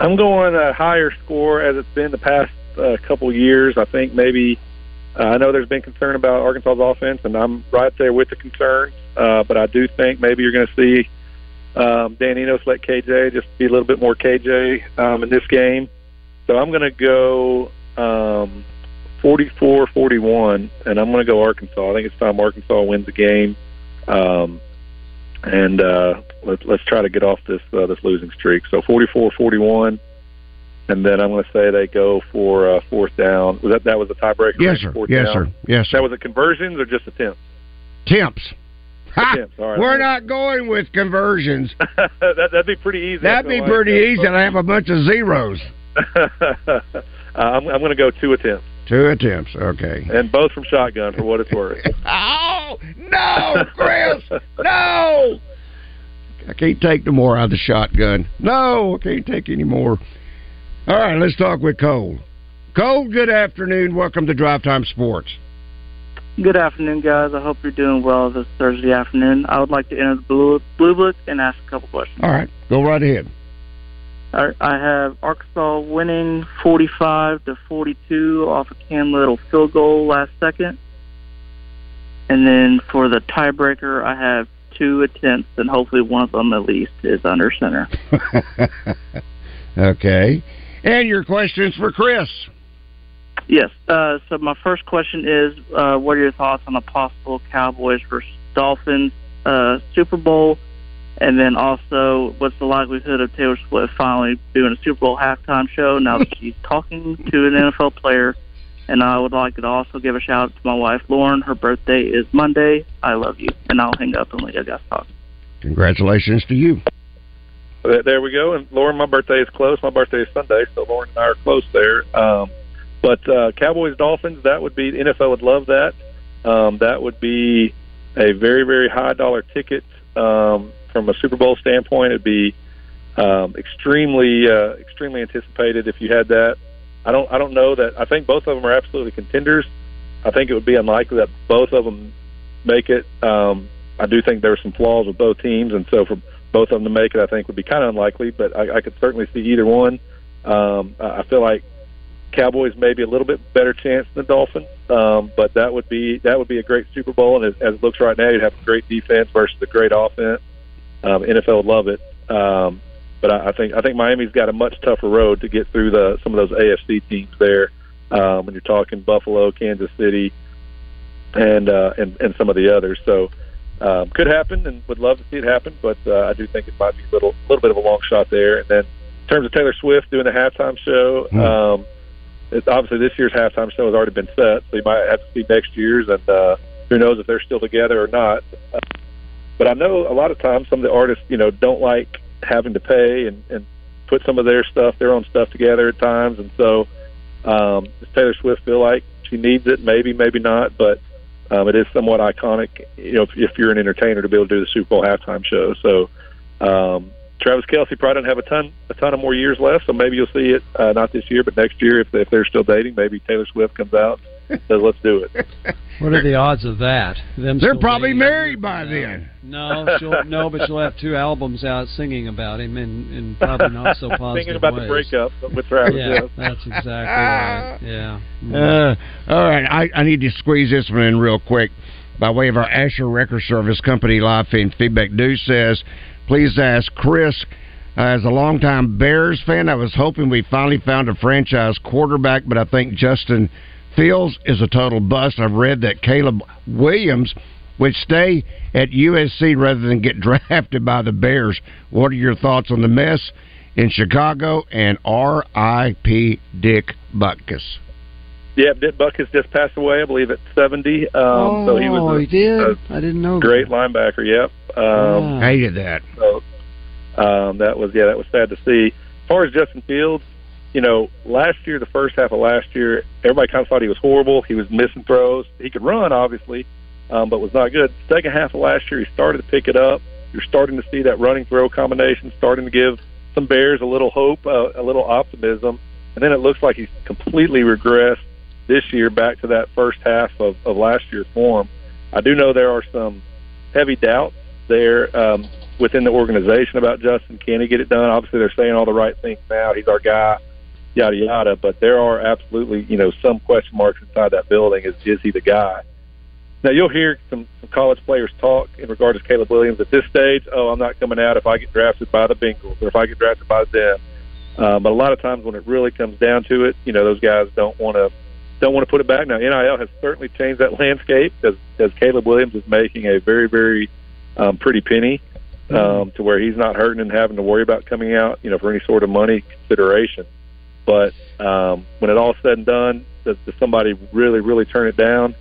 I'm going a higher score as it's been the past uh, couple years. I think maybe uh, I know there's been concern about Arkansas's offense, and I'm right there with the concerns. Uh, but I do think maybe you're going to see um, Dan Enos let KJ just be a little bit more KJ um, in this game. So I'm going to go um, 44-41, and I'm going to go Arkansas. I think it's time Arkansas wins the game. Um, and uh, let's let's try to get off this uh, this losing streak. So 44-41, and then I'm going to say they go for uh, fourth down. Was that that was a tiebreaker? Yes, sir. Yes, down? sir. Yes, sir. That was a conversions or just attempts? Ha! Attempts. Right. We're not going with conversions. that, that'd be pretty easy. That'd be like. pretty easy. and I have a bunch of zeros. uh, I'm, I'm going to go two attempts, Two attempts. Okay. and both from shotgun for what it's worth. Oh no, Chris! no. I can't take no more out of the shotgun. No, I can't take any more. All right, let's talk with Cole. Cole, good afternoon. Welcome to Drive Time Sports. Good afternoon, guys. I hope you're doing well this Thursday afternoon. I would like to enter the Blue, blue Book and ask a couple questions. All right, go right ahead. All right, I have Arkansas winning 45 to 42 off a Cam Little field goal last second. And then for the tiebreaker, I have two attempts, and hopefully one of them at least is under center. okay. And your questions for Chris. Yes. Uh, so my first question is, uh, what are your thoughts on a possible Cowboys versus Dolphins uh, Super Bowl? And then also, what's the likelihood of Taylor Swift finally doing a Super Bowl halftime show now that she's talking to an NFL player? And I would like to also give a shout out to my wife Lauren. Her birthday is Monday. I love you, and I'll hang up and let you guys talk. Congratulations to you. There we go. And Lauren, my birthday is close. My birthday is Sunday, so Lauren and I are close there. Um, but uh, Cowboys Dolphins, that would be NFL would love that. Um, that would be a very very high dollar ticket um, from a Super Bowl standpoint. It'd be um, extremely uh, extremely anticipated if you had that. I don't I don't know that. I think both of them are absolutely contenders. I think it would be unlikely that both of them make it. Um, I do think there are some flaws with both teams, and so for both of them to make it, I think would be kind of unlikely. But I, I could certainly see either one. Um, I feel like Cowboys maybe a little bit better chance than the Dolphins, um, but that would be that would be a great Super Bowl. And as, as it looks right now, you'd have a great defense versus a great offense. Um, NFL would love it, um, but I, I think I think Miami's got a much tougher road to get through the some of those AFC teams there. Um, when you're talking Buffalo, Kansas City, and uh, and and some of the others, so um, could happen, and would love to see it happen. But uh, I do think it might be a little little bit of a long shot there. And then in terms of Taylor Swift doing the halftime show, um, it's obviously this year's halftime show has already been set, so you might have to see next year's, and uh, who knows if they're still together or not. Uh, but I know a lot of times some of the artists, you know, don't like having to pay and, and put some of their stuff, their own stuff together at times, and so um, does Taylor Swift feel like she needs it? Maybe, maybe not, but um, it is somewhat iconic, you know, if, if you're an entertainer to be able to do the Super Bowl halftime show. So um, Travis Kelce probably doesn't have a ton a ton of more years left, so maybe you'll see it uh, not this year, but next year if if they're still dating, maybe Taylor Swift comes out says let's do it. What are the odds of that? Them They're probably dating? married by then. No, she'll, no, but she'll have two albums out singing about him, and, and probably not so positive Thinking about ways. the breakup with Travis. Yeah, that's exactly right. Yeah. Uh, all right, I, I need to squeeze this one in real quick. By way of our Asher Wrecker Service Company live feed feedback, Deuce says, please ask Chris as a longtime Bears fan, I was hoping we finally found a franchise quarterback, but I think Justin Fields is a total bust. I've read that Caleb Williams would stay at USC rather than get drafted by the Bears. What are your thoughts on the mess in Chicago and R.I.P. Dick Butkus? Yeah, Dick Butkus just passed away, I believe, at 70. Um, oh, so he was a, he did. a I didn't know. great linebacker. Yep. Um, Hated that. So um, that was yeah, that was sad to see. As far as Justin Fields, you know, last year, the first half of last year, everybody kind of thought he was horrible. He was missing throws. He could run, obviously, um, but was not good. Second half of last year, he started to pick it up. You're starting to see that running throw combination starting to give some Bears a little hope, uh, a little optimism, and then it looks like he's completely regressed this year back to that first half of, of last year's form. I do know there are some heavy doubts there um, within the organization about Justin. Can he get it done? Obviously, they're saying all the right things now. He's our guy, yada yada. But there are absolutely, you know, some question marks inside that building. Is is he the guy? Now you'll hear some, some college players talk in regards to Caleb Williams at this stage. Oh, I'm not coming out if I get drafted by the Bengals or if I get drafted by them. Um, but a lot of times when it really comes down to it, you know, those guys don't want to don't want to put it back. Now NIL has certainly changed that landscape as as Caleb Williams is making a very very um, pretty penny um, to where he's not hurting and having to worry about coming out, you know, for any sort of money consideration. But um, when it all said and done, does, does somebody really, really turn it down?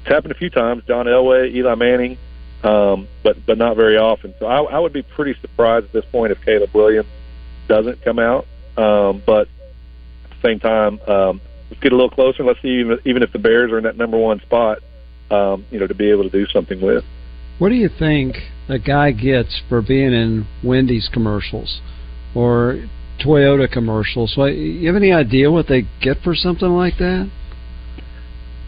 It's happened a few times. John Elway, Eli Manning, um, but but not very often. So I, I would be pretty surprised at this point if Caleb Williams doesn't come out. Um, but at the same time, um, let's get a little closer. And let's see even, even if the Bears are in that number one spot, um, you know, to be able to do something with. What do you think a guy gets for being in Wendy's commercials or Toyota commercials? What, you have any idea what they get for something like that?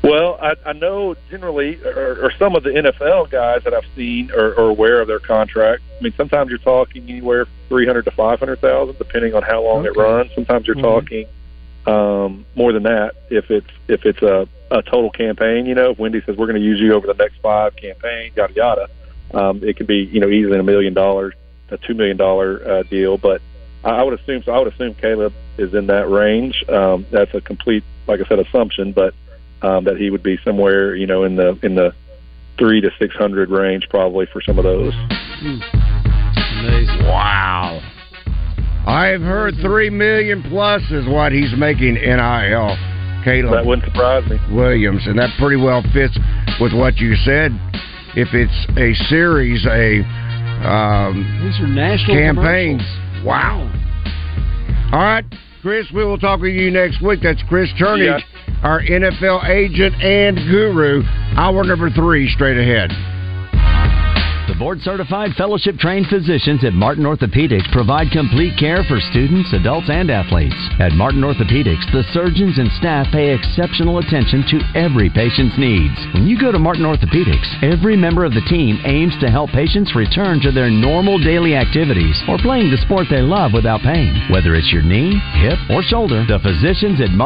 Well, I, I know generally, or, or some of the NFL guys that I've seen are, are aware of their contract. I mean, sometimes you're talking anywhere from three hundred to five hundred thousand, depending on how long Okay. it runs. Sometimes you're Mhm. talking um, more than that if it's if it's a, a total campaign. You know, if Wendy says we're going to use you over the next five campaigns, yada yada, um, it could be you know easily a million dollars, a two million dollar uh, deal. But I, I would assume so. I would assume Caleb is in that range. Um, that's a complete, like I said, assumption, but um, that he would be somewhere you know in the in the three to six hundred range probably for some of those. Amazing. Wow. I've heard three million plus is what he's making NIL. Caleb That wouldn't surprise me. Williams, and that pretty well fits with what you said. If it's a series, a um, These are national campaigns. Wow. All right, Chris, we will talk with you next week. That's Chris Turnage, our NFL agent and guru. Hour number three straight ahead. Board certified fellowship trained physicians at Martin Orthopedics provide complete care for students, adults, and athletes. At Martin Orthopedics, the surgeons and staff pay exceptional attention to every patient's needs. When you go to Martin Orthopedics, every member of the team aims to help patients return to their normal daily activities or playing the sport they love without pain. Whether it's your knee, hip, or shoulder, the physicians at Martin